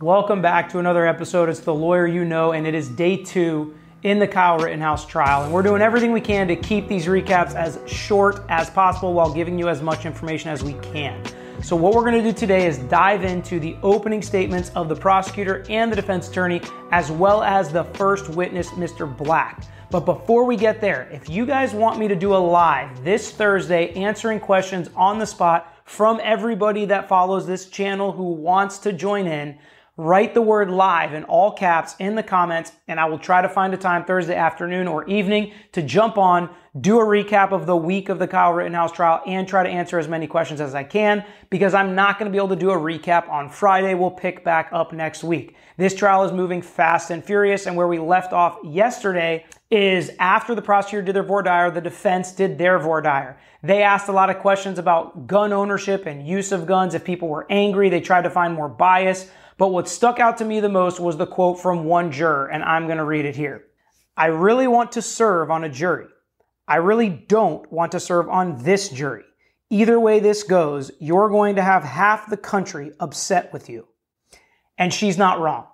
Welcome back to another episode. It's the lawyer you know, and it is day two in the Kyle Rittenhouse trial. And we're doing everything we can to keep these recaps as short as possible while giving you as much information as we can. So, what we're going to do today is dive into the opening statements of the prosecutor and the defense attorney, as well as the first witness, Mr. Black. But before we get there, if you guys want me to do a live this Thursday answering questions on the spot from everybody that follows this channel who wants to join in, write the word live in all caps in the comments, and I will try to find a time Thursday afternoon or evening to jump on, do a recap of the week of the Kyle Rittenhouse trial, and try to answer as many questions as I can because I'm not going to be able to do a recap on Friday. We'll pick back up next week. This trial is moving fast and furious, and where we left off yesterday is after the prosecutor did their voir dire, the defense did their voir dire. They asked a lot of questions about gun ownership and use of guns. If people were angry, they tried to find more bias. But what stuck out to me the most was the quote from one juror, and I'm going to read it here. I really want to serve on a jury. I really don't want to serve on this jury. Either way this goes, you're going to have half the country upset with you. And she's not wrong.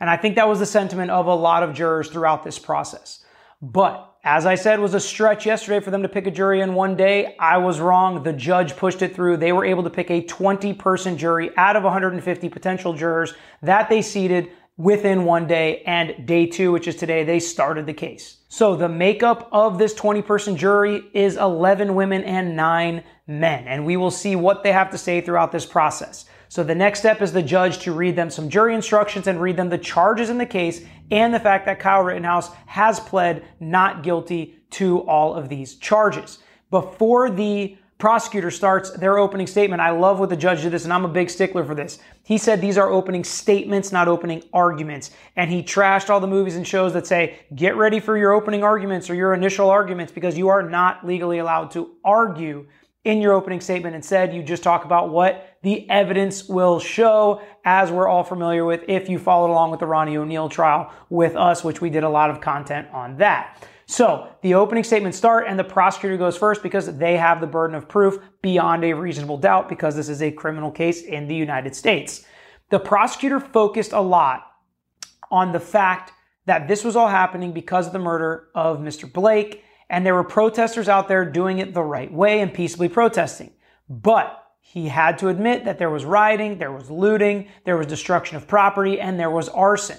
And I think that was the sentiment of a lot of jurors throughout this process. But as I said, was a stretch yesterday for them to pick a jury in one day. I was wrong. The judge pushed it through. They were able to pick a 20 person jury out of 150 potential jurors that they seated within one day. And day two, which is today, they started the case. So the makeup of this 20 person jury is 11 women and nine men. And we will see what they have to say throughout this process. So the next step is the judge to read them some jury instructions and read them the charges in the case and the fact that Kyle Rittenhouse has pled not guilty to all of these charges. Before the prosecutor starts their opening statement, I love what the judge did this, and I'm a big stickler for this. He said these are opening statements, not opening arguments. And he trashed all the movies and shows that say, get ready for your opening arguments or your initial arguments because you are not legally allowed to argue in your opening statement. Instead, you just talk about what the evidence will show, as we're all familiar with if you followed along with the Ronnie O'Neill trial with us, which we did a lot of content on that. So the opening statements start and the prosecutor goes first because they have the burden of proof beyond a reasonable doubt because this is a criminal case in the United States. The prosecutor focused a lot on the fact that this was all happening because of the murder of Mr. Blake and there were protesters out there doing it the right way and peaceably protesting. But he had to admit that there was rioting, there was looting, there was destruction of property, and there was arson.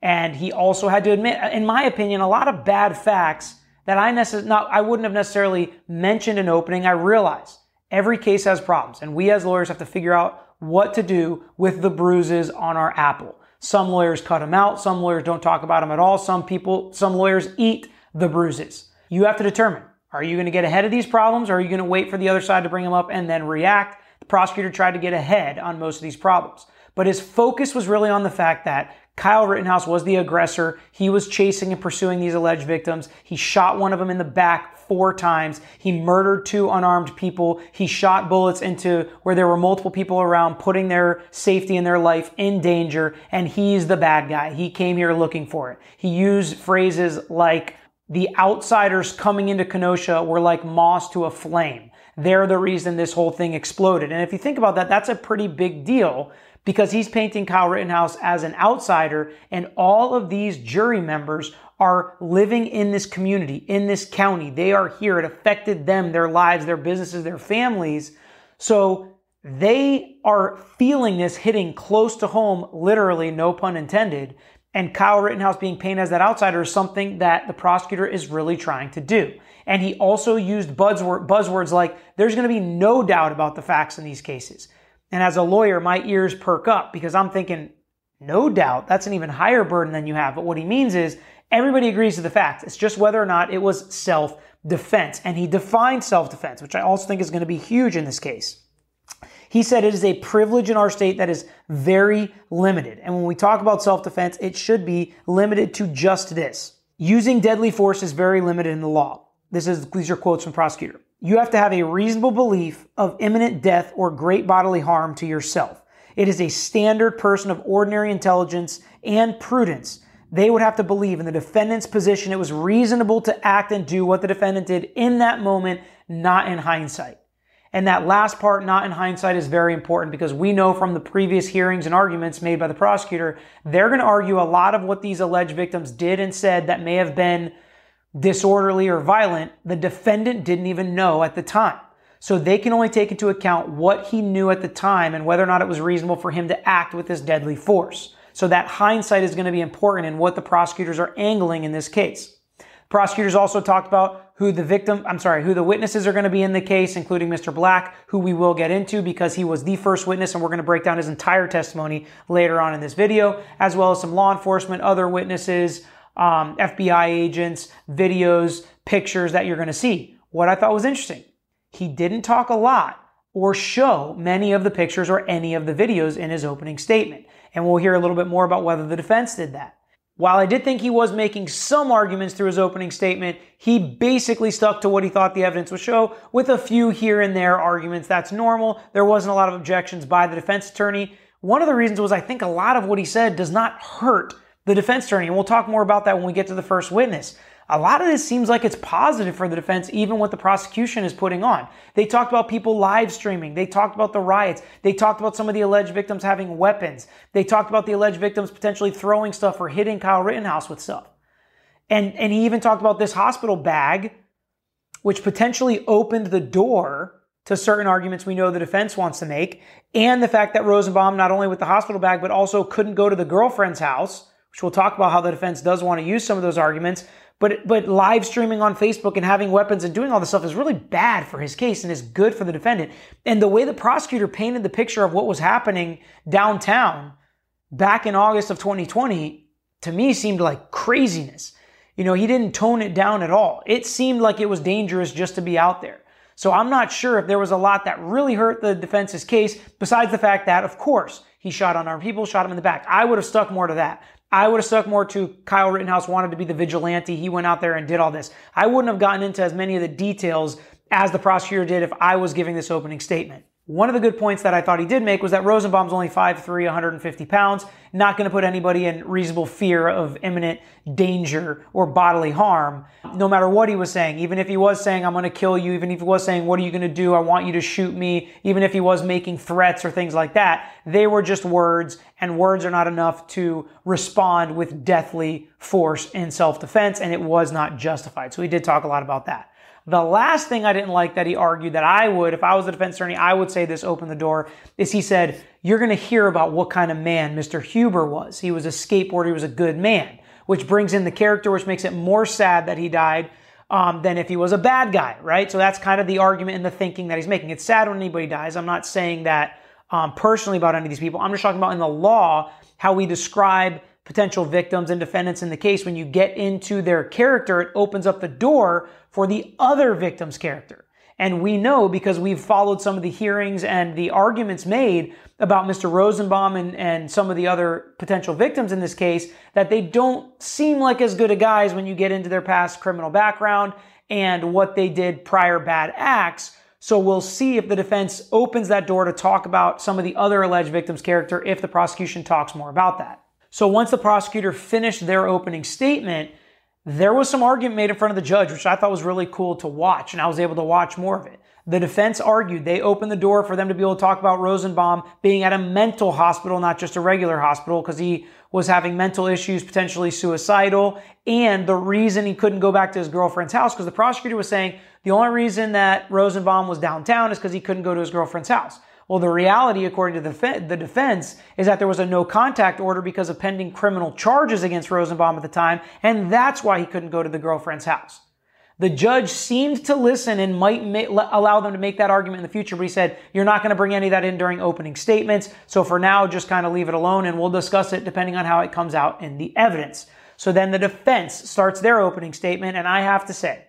And he also had to admit, in my opinion, a lot of bad facts that I necess- not, I wouldn't have necessarily mentioned in opening. I realize every case has problems, and we as lawyers have to figure out what to do with the bruises on our apple. Some lawyers cut them out, some lawyers don't talk about them at all, some people, some lawyers eat the bruises. You have to determine are you going to get ahead of these problems or are you going to wait for the other side to bring them up and then react? Prosecutor tried to get ahead on most of these problems. But his focus was really on the fact that Kyle Rittenhouse was the aggressor. He was chasing and pursuing these alleged victims. He shot one of them in the back four times. He murdered two unarmed people. He shot bullets into where there were multiple people around, putting their safety and their life in danger. And he's the bad guy. He came here looking for it. He used phrases like, the outsiders coming into Kenosha were like moss to a flame. They're the reason this whole thing exploded. And if you think about that, that's a pretty big deal because he's painting Kyle Rittenhouse as an outsider and all of these jury members are living in this community, in this county. They are here. It affected them, their lives, their businesses, their families. So they are feeling this hitting close to home, literally, no pun intended, and Kyle Rittenhouse being painted as that outsider is something that the prosecutor is really trying to do. And he also used buzzwords like, there's going to be no doubt about the facts in these cases. And as a lawyer, my ears perk up because I'm thinking, no doubt, that's an even higher burden than you have. But what he means is everybody agrees to the facts. It's just whether or not it was self defense. And he defined self defense, which I also think is going to be huge in this case. He said it is a privilege in our state that is very limited. And when we talk about self defense, it should be limited to just this. Using deadly force is very limited in the law. This is, these are quotes from prosecutor. You have to have a reasonable belief of imminent death or great bodily harm to yourself. It is a standard person of ordinary intelligence and prudence. They would have to believe in the defendant's position. It was reasonable to act and do what the defendant did in that moment, not in hindsight. And that last part, not in hindsight, is very important because we know from the previous hearings and arguments made by the prosecutor, they're going to argue a lot of what these alleged victims did and said that may have been disorderly or violent. The defendant didn't even know at the time. So they can only take into account what he knew at the time and whether or not it was reasonable for him to act with this deadly force. So that hindsight is going to be important in what the prosecutors are angling in this case. Prosecutors also talked about who the victim, I'm sorry, who the witnesses are going to be in the case, including Mr. Black, who we will get into because he was the first witness and we're going to break down his entire testimony later on in this video, as well as some law enforcement, other witnesses, um, FBI agents, videos, pictures that you're going to see. What I thought was interesting, he didn't talk a lot or show many of the pictures or any of the videos in his opening statement. And we'll hear a little bit more about whether the defense did that. While I did think he was making some arguments through his opening statement, he basically stuck to what he thought the evidence would show with a few here and there arguments. That's normal. There wasn't a lot of objections by the defense attorney. One of the reasons was I think a lot of what he said does not hurt the defense attorney. And we'll talk more about that when we get to the first witness a lot of this seems like it's positive for the defense, even what the prosecution is putting on. They talked about people live streaming. They talked about the riots. They talked about some of the alleged victims having weapons. They talked about the alleged victims potentially throwing stuff or hitting Kyle Rittenhouse with stuff. And, and he even talked about this hospital bag, which potentially opened the door to certain arguments we know the defense wants to make, and the fact that Rosenbaum, not only with the hospital bag, but also couldn't go to the girlfriend's house, which we'll talk about how the defense does want to use some of those arguments, but but live streaming on Facebook and having weapons and doing all this stuff is really bad for his case and is good for the defendant. And the way the prosecutor painted the picture of what was happening downtown back in August of 2020 to me seemed like craziness. You know, he didn't tone it down at all. It seemed like it was dangerous just to be out there. So I'm not sure if there was a lot that really hurt the defense's case, besides the fact that, of course, he shot unarmed people, shot him in the back. I would have stuck more to that. I would have stuck more to Kyle Rittenhouse wanted to be the vigilante. He went out there and did all this. I wouldn't have gotten into as many of the details as the prosecutor did if I was giving this opening statement. One of the good points that I thought he did make was that Rosenbaum's only 5'3, 150 pounds, not going to put anybody in reasonable fear of imminent danger or bodily harm, no matter what he was saying. Even if he was saying, I'm going to kill you, even if he was saying, What are you going to do? I want you to shoot me, even if he was making threats or things like that, they were just words, and words are not enough to respond with deathly force in self defense, and it was not justified. So he did talk a lot about that. The last thing I didn't like that he argued that I would, if I was a defense attorney, I would say this opened the door, is he said, You're going to hear about what kind of man Mr. Huber was. He was a skateboarder, he was a good man, which brings in the character, which makes it more sad that he died. Um, than if he was a bad guy, right? So that's kind of the argument and the thinking that he's making. It's sad when anybody dies. I'm not saying that um, personally about any of these people. I'm just talking about in the law how we describe potential victims and defendants in the case. When you get into their character, it opens up the door for the other victim's character. And we know because we've followed some of the hearings and the arguments made about Mr. Rosenbaum and, and some of the other potential victims in this case that they don't seem like as good a guys when you get into their past criminal background and what they did prior bad acts. So we'll see if the defense opens that door to talk about some of the other alleged victims' character if the prosecution talks more about that. So once the prosecutor finished their opening statement, there was some argument made in front of the judge, which I thought was really cool to watch, and I was able to watch more of it. The defense argued they opened the door for them to be able to talk about Rosenbaum being at a mental hospital, not just a regular hospital, because he was having mental issues, potentially suicidal, and the reason he couldn't go back to his girlfriend's house, because the prosecutor was saying the only reason that Rosenbaum was downtown is because he couldn't go to his girlfriend's house. Well, the reality, according to the, the defense, is that there was a no contact order because of pending criminal charges against Rosenbaum at the time, and that's why he couldn't go to the girlfriend's house. The judge seemed to listen and might ma- allow them to make that argument in the future, but he said, You're not going to bring any of that in during opening statements. So for now, just kind of leave it alone and we'll discuss it depending on how it comes out in the evidence. So then the defense starts their opening statement, and I have to say,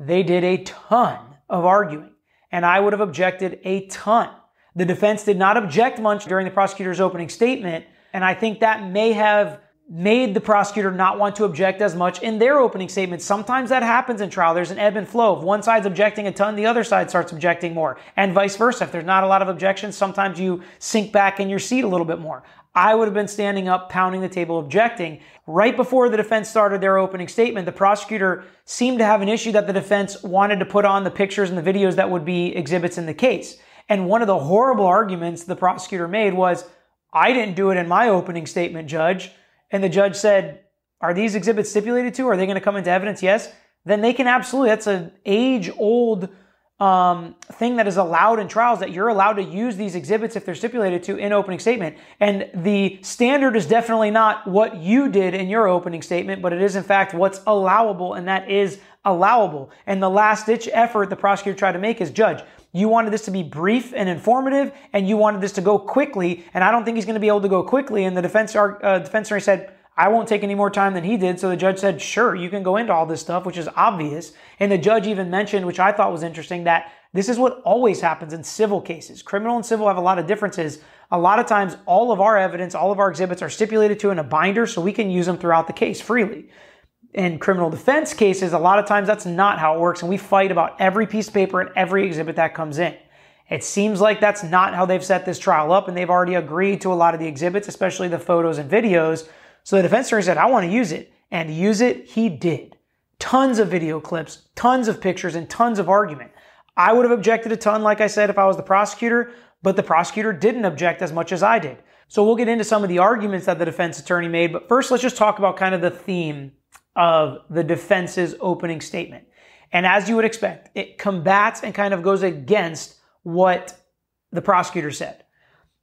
they did a ton of arguing and I would have objected a ton. The defense did not object much during the prosecutor's opening statement, and I think that may have made the prosecutor not want to object as much in their opening statement. Sometimes that happens in trial. There's an ebb and flow. If one side's objecting a ton, the other side starts objecting more, and vice versa. If there's not a lot of objections, sometimes you sink back in your seat a little bit more. I would have been standing up, pounding the table, objecting. Right before the defense started their opening statement, the prosecutor seemed to have an issue that the defense wanted to put on the pictures and the videos that would be exhibits in the case. And one of the horrible arguments the prosecutor made was, I didn't do it in my opening statement, judge. And the judge said, Are these exhibits stipulated to? Are they going to come into evidence? Yes. Then they can absolutely, that's an age old um, thing that is allowed in trials that you're allowed to use these exhibits if they're stipulated to in opening statement. And the standard is definitely not what you did in your opening statement, but it is in fact what's allowable, and that is allowable. And the last ditch effort the prosecutor tried to make is judge. You wanted this to be brief and informative, and you wanted this to go quickly. And I don't think he's going to be able to go quickly. And the defense uh, defense attorney said, I won't take any more time than he did. So the judge said, sure, you can go into all this stuff, which is obvious. And the judge even mentioned, which I thought was interesting, that this is what always happens in civil cases. Criminal and civil have a lot of differences. A lot of times, all of our evidence, all of our exhibits are stipulated to in a binder so we can use them throughout the case freely. In criminal defense cases, a lot of times that's not how it works, and we fight about every piece of paper and every exhibit that comes in. It seems like that's not how they've set this trial up, and they've already agreed to a lot of the exhibits, especially the photos and videos. So the defense attorney said, I want to use it. And use it, he did. Tons of video clips, tons of pictures, and tons of argument. I would have objected a ton, like I said, if I was the prosecutor, but the prosecutor didn't object as much as I did. So we'll get into some of the arguments that the defense attorney made, but first let's just talk about kind of the theme of the defense's opening statement. And as you would expect, it combats and kind of goes against what the prosecutor said.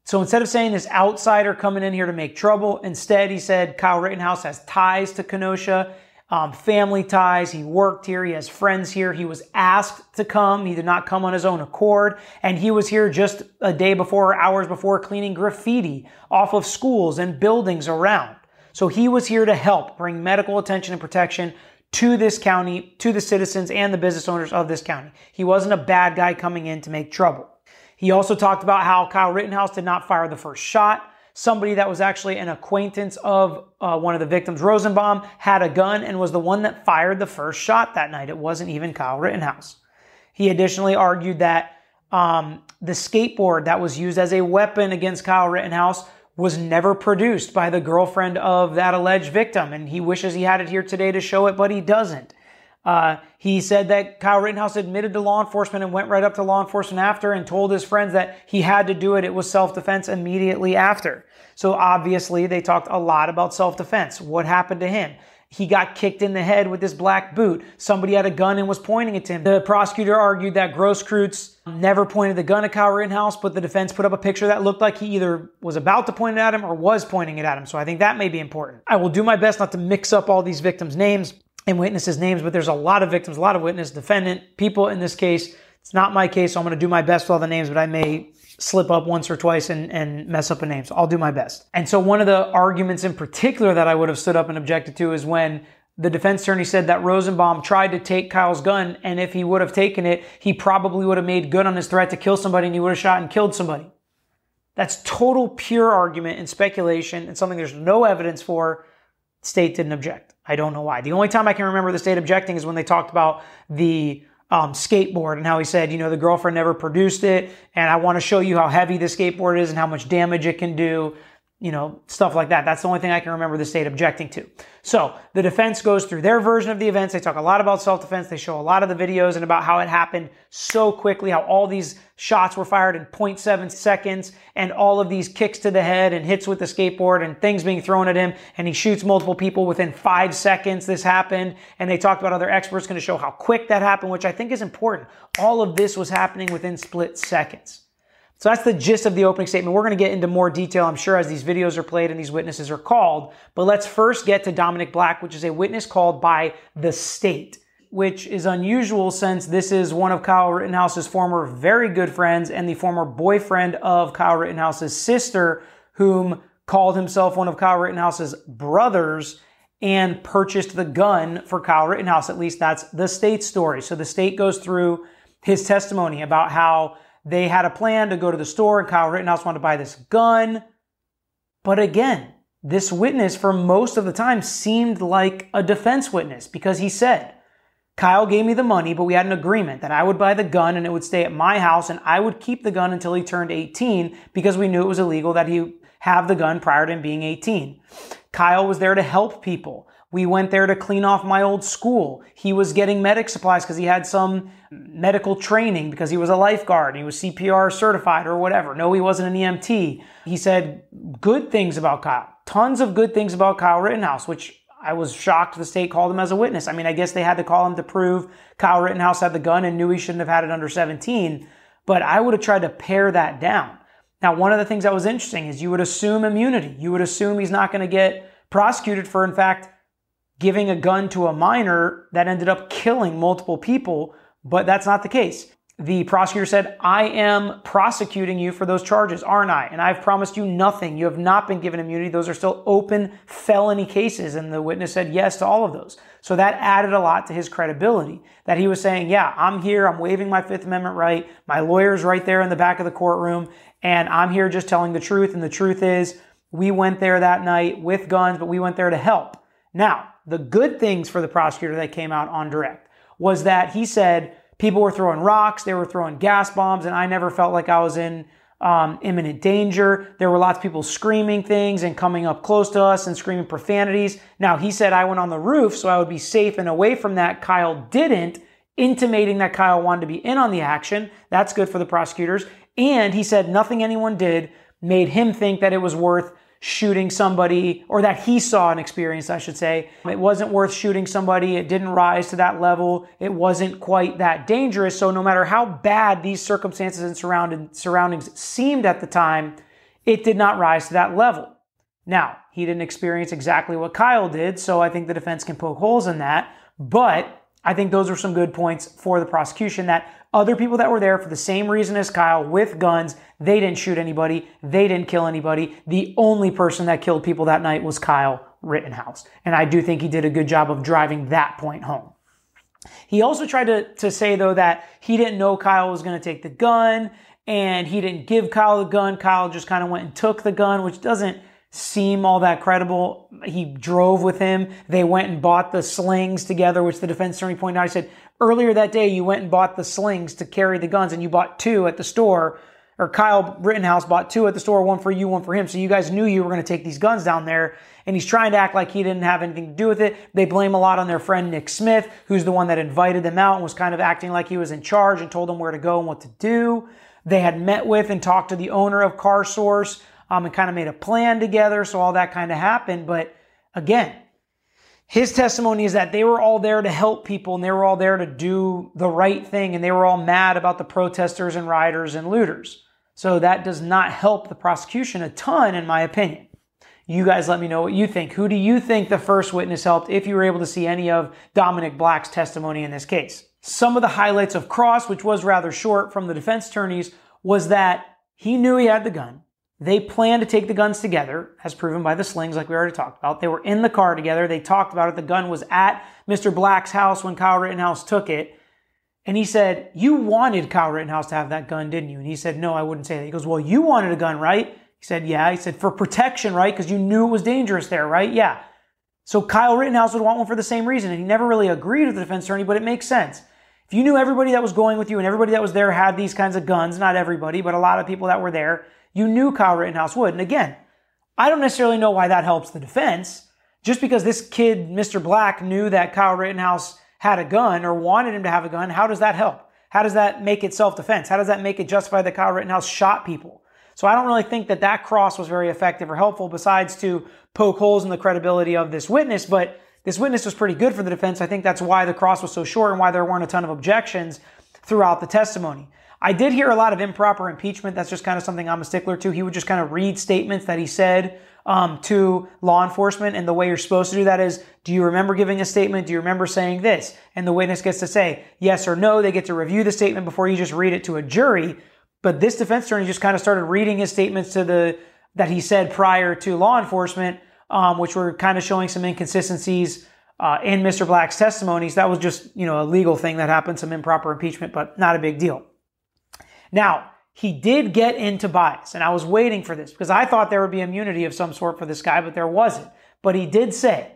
So instead of saying this outsider coming in here to make trouble, instead he said Kyle Rittenhouse has ties to Kenosha, um, family ties. He worked here. He has friends here. He was asked to come. He did not come on his own accord. And he was here just a day before, hours before, cleaning graffiti off of schools and buildings around. So he was here to help bring medical attention and protection to this county, to the citizens and the business owners of this county. He wasn't a bad guy coming in to make trouble. He also talked about how Kyle Rittenhouse did not fire the first shot. Somebody that was actually an acquaintance of uh, one of the victims, Rosenbaum, had a gun and was the one that fired the first shot that night. It wasn't even Kyle Rittenhouse. He additionally argued that um, the skateboard that was used as a weapon against Kyle Rittenhouse was never produced by the girlfriend of that alleged victim. And he wishes he had it here today to show it, but he doesn't. Uh, he said that Kyle Rittenhouse admitted to law enforcement and went right up to law enforcement after and told his friends that he had to do it. It was self defense immediately after. So obviously, they talked a lot about self defense. What happened to him? He got kicked in the head with this black boot. Somebody had a gun and was pointing it to him. The prosecutor argued that Grosskreutz never pointed the gun at Kyle Rittenhouse, but the defense put up a picture that looked like he either was about to point it at him or was pointing it at him. So I think that may be important. I will do my best not to mix up all these victims' names and witnesses' names, but there's a lot of victims, a lot of witness, defendant, people in this case. It's not my case, so I'm going to do my best with all the names, but I may slip up once or twice and, and mess up a name. So I'll do my best. And so one of the arguments in particular that I would have stood up and objected to is when the defense attorney said that Rosenbaum tried to take Kyle's gun, and if he would have taken it, he probably would have made good on his threat to kill somebody and he would have shot and killed somebody. That's total pure argument and speculation and something there's no evidence for. State didn't object. I don't know why. The only time I can remember the state objecting is when they talked about the um, skateboard and how he said, you know, the girlfriend never produced it, and I want to show you how heavy the skateboard is and how much damage it can do you know, stuff like that. That's the only thing I can remember the state objecting to. So the defense goes through their version of the events. They talk a lot about self-defense. They show a lot of the videos and about how it happened so quickly, how all these shots were fired in 0.7 seconds and all of these kicks to the head and hits with the skateboard and things being thrown at him. And he shoots multiple people within five seconds. This happened. And they talked about other experts going to show how quick that happened, which I think is important. All of this was happening within split seconds. So that's the gist of the opening statement. We're going to get into more detail, I'm sure, as these videos are played and these witnesses are called. But let's first get to Dominic Black, which is a witness called by the state, which is unusual since this is one of Kyle Rittenhouse's former very good friends and the former boyfriend of Kyle Rittenhouse's sister, whom called himself one of Kyle Rittenhouse's brothers and purchased the gun for Kyle Rittenhouse. At least that's the state's story. So the state goes through his testimony about how they had a plan to go to the store and Kyle Rittenhouse wanted to buy this gun. But again, this witness for most of the time seemed like a defense witness because he said, Kyle gave me the money, but we had an agreement that I would buy the gun and it would stay at my house and I would keep the gun until he turned 18 because we knew it was illegal that he have the gun prior to him being 18. Kyle was there to help people. We went there to clean off my old school. He was getting medic supplies because he had some medical training because he was a lifeguard. He was CPR certified or whatever. No, he wasn't an EMT. He said good things about Kyle. Tons of good things about Kyle Rittenhouse, which I was shocked the state called him as a witness. I mean, I guess they had to call him to prove Kyle Rittenhouse had the gun and knew he shouldn't have had it under 17, but I would have tried to pare that down. Now, one of the things that was interesting is you would assume immunity. You would assume he's not going to get prosecuted for, in fact, giving a gun to a minor that ended up killing multiple people, but that's not the case. The prosecutor said, I am prosecuting you for those charges, aren't I? And I've promised you nothing. You have not been given immunity. Those are still open felony cases. And the witness said yes to all of those. So that added a lot to his credibility that he was saying, yeah, I'm here. I'm waiving my Fifth Amendment right. My lawyer's right there in the back of the courtroom. And I'm here just telling the truth. And the truth is we went there that night with guns, but we went there to help. Now, the good things for the prosecutor that came out on direct was that he said people were throwing rocks, they were throwing gas bombs, and I never felt like I was in um, imminent danger. There were lots of people screaming things and coming up close to us and screaming profanities. Now, he said I went on the roof so I would be safe and away from that. Kyle didn't, intimating that Kyle wanted to be in on the action. That's good for the prosecutors. And he said nothing anyone did made him think that it was worth shooting somebody, or that he saw and experienced, I should say. It wasn't worth shooting somebody. It didn't rise to that level. It wasn't quite that dangerous. So no matter how bad these circumstances and surroundings seemed at the time, it did not rise to that level. Now, he didn't experience exactly what Kyle did, so I think the defense can poke holes in that. But I think those are some good points for the prosecution that other people that were there for the same reason as Kyle with guns. They didn't shoot anybody. They didn't kill anybody. The only person that killed people that night was Kyle Rittenhouse. And I do think he did a good job of driving that point home. He also tried to, to say, though, that he didn't know Kyle was going to take the gun and he didn't give Kyle the gun. Kyle just kind of went and took the gun, which doesn't seem all that credible. He drove with him. They went and bought the slings together, which the defense attorney pointed out. I said, earlier that day, you went and bought the slings to carry the guns and you bought two at the store. Or Kyle Rittenhouse bought two at the store, one for you, one for him. So you guys knew you were going to take these guns down there. And he's trying to act like he didn't have anything to do with it. They blame a lot on their friend Nick Smith, who's the one that invited them out and was kind of acting like he was in charge and told them where to go and what to do. They had met with and talked to the owner of Car Source um, and kind of made a plan together. So all that kind of happened. But again, his testimony is that they were all there to help people and they were all there to do the right thing and they were all mad about the protesters and rioters and looters. So that does not help the prosecution a ton, in my opinion. You guys let me know what you think. Who do you think the first witness helped if you were able to see any of Dominic Black's testimony in this case? Some of the highlights of Cross, which was rather short from the defense attorneys, was that he knew he had the gun. They planned to take the guns together, as proven by the slings, like we already talked about. They were in the car together. They talked about it. The gun was at Mr. Black's house when Kyle Rittenhouse took it. And he said, You wanted Kyle Rittenhouse to have that gun, didn't you? And he said, No, I wouldn't say that. He goes, Well, you wanted a gun, right? He said, Yeah. He said, For protection, right? Because you knew it was dangerous there, right? Yeah. So Kyle Rittenhouse would want one for the same reason. And he never really agreed with the defense attorney, but it makes sense. If you knew everybody that was going with you and everybody that was there had these kinds of guns, not everybody, but a lot of people that were there, you knew Kyle Rittenhouse would. And again, I don't necessarily know why that helps the defense. Just because this kid, Mr. Black, knew that Kyle Rittenhouse had a gun or wanted him to have a gun, how does that help? How does that make it self defense? How does that make it justify that Kyle Rittenhouse shot people? So I don't really think that that cross was very effective or helpful besides to poke holes in the credibility of this witness. But this witness was pretty good for the defense. I think that's why the cross was so short and why there weren't a ton of objections throughout the testimony. I did hear a lot of improper impeachment. That's just kind of something I'm a stickler to. He would just kind of read statements that he said um, to law enforcement, and the way you're supposed to do that is, do you remember giving a statement? Do you remember saying this? And the witness gets to say yes or no. They get to review the statement before you just read it to a jury. But this defense attorney just kind of started reading his statements to the that he said prior to law enforcement, um, which were kind of showing some inconsistencies uh, in Mr. Black's testimonies. That was just you know a legal thing that happened, some improper impeachment, but not a big deal. Now, he did get into bias, and I was waiting for this because I thought there would be immunity of some sort for this guy, but there wasn't. But he did say,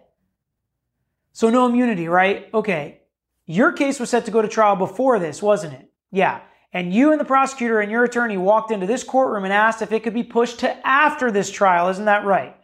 so no immunity, right? Okay. Your case was set to go to trial before this, wasn't it? Yeah. and you and the prosecutor and your attorney walked into this courtroom and asked if it could be pushed to after this trial. Isn't that right?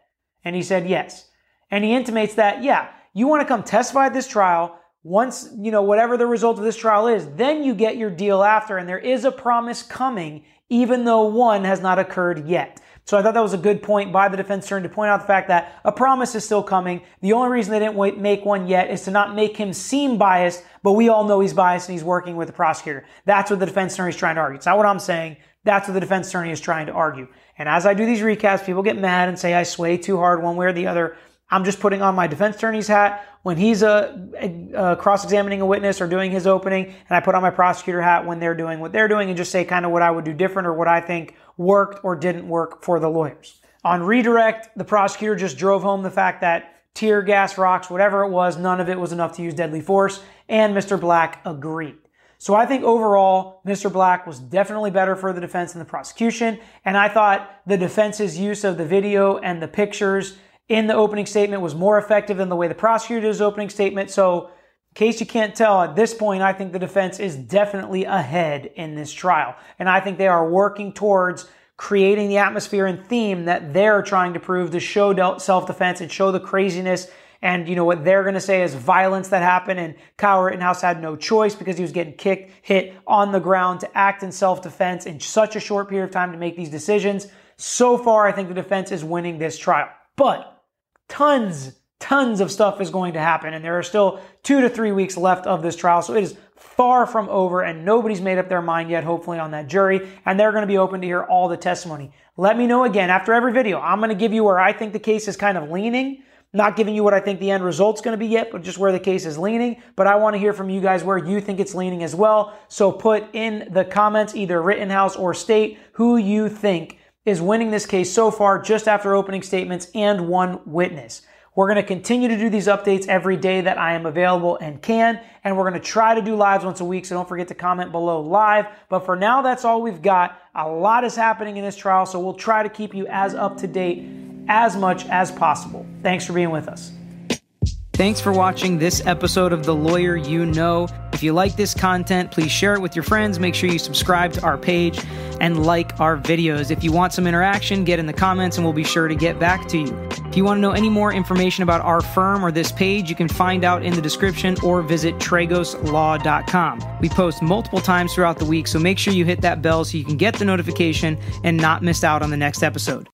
And he said yes. And he intimates that, yeah, you want to come testify at this trial. Once, you know, whatever the result of this trial is, then you get your deal after. And there is a promise coming, even though one has not occurred yet. So I thought that was a good point by the defense attorney to point out the fact that a promise is still coming. The only reason they didn't make one yet is to not make him seem biased, but we all know he's biased and he's working with the prosecutor. That's what the defense attorney is trying to argue. It's not what I'm saying. That's what the defense attorney is trying to argue. And as I do these recaps, people get mad and say I sway too hard one way or the other. I'm just putting on my defense attorney's hat when he's a, a, a cross-examining a witness or doing his opening, and I put on my prosecutor hat when they're doing what they're doing, and just say kind of what I would do different or what I think worked or didn't work for the lawyers. On redirect, the prosecutor just drove home the fact that tear gas, rocks, whatever it was, none of it was enough to use deadly force, and Mr. Black agreed. So I think overall, Mr. Black was definitely better for the defense than the prosecution, and I thought the defense's use of the video and the pictures in the opening statement was more effective than the way the prosecutor did his opening statement. So, in case you can't tell, at this point, I think the defense is definitely ahead in this trial. And I think they are working towards creating the atmosphere and theme that they're trying to prove to show self defense and show the craziness. And you know what they're going to say is violence that happened, and Kyle Rittenhouse had no choice because he was getting kicked, hit on the ground to act in self defense in such a short period of time to make these decisions. So far, I think the defense is winning this trial. But tons, tons of stuff is going to happen. And there are still two to three weeks left of this trial. So it is far from over and nobody's made up their mind yet, hopefully on that jury. And they're going to be open to hear all the testimony. Let me know again after every video. I'm going to give you where I think the case is kind of leaning. Not giving you what I think the end result's going to be yet, but just where the case is leaning. But I want to hear from you guys where you think it's leaning as well. So put in the comments, either Rittenhouse or State, who you think is winning this case so far just after opening statements and one witness. We're going to continue to do these updates every day that I am available and can, and we're going to try to do lives once a week, so don't forget to comment below live. But for now, that's all we've got. A lot is happening in this trial, so we'll try to keep you as up to date as much as possible. Thanks for being with us. Thanks for watching this episode of The Lawyer You Know. If you like this content, please share it with your friends. Make sure you subscribe to our page and like our videos. If you want some interaction, get in the comments and we'll be sure to get back to you. If you want to know any more information about our firm or this page, you can find out in the description or visit tragoslaw.com. We post multiple times throughout the week, so make sure you hit that bell so you can get the notification and not miss out on the next episode.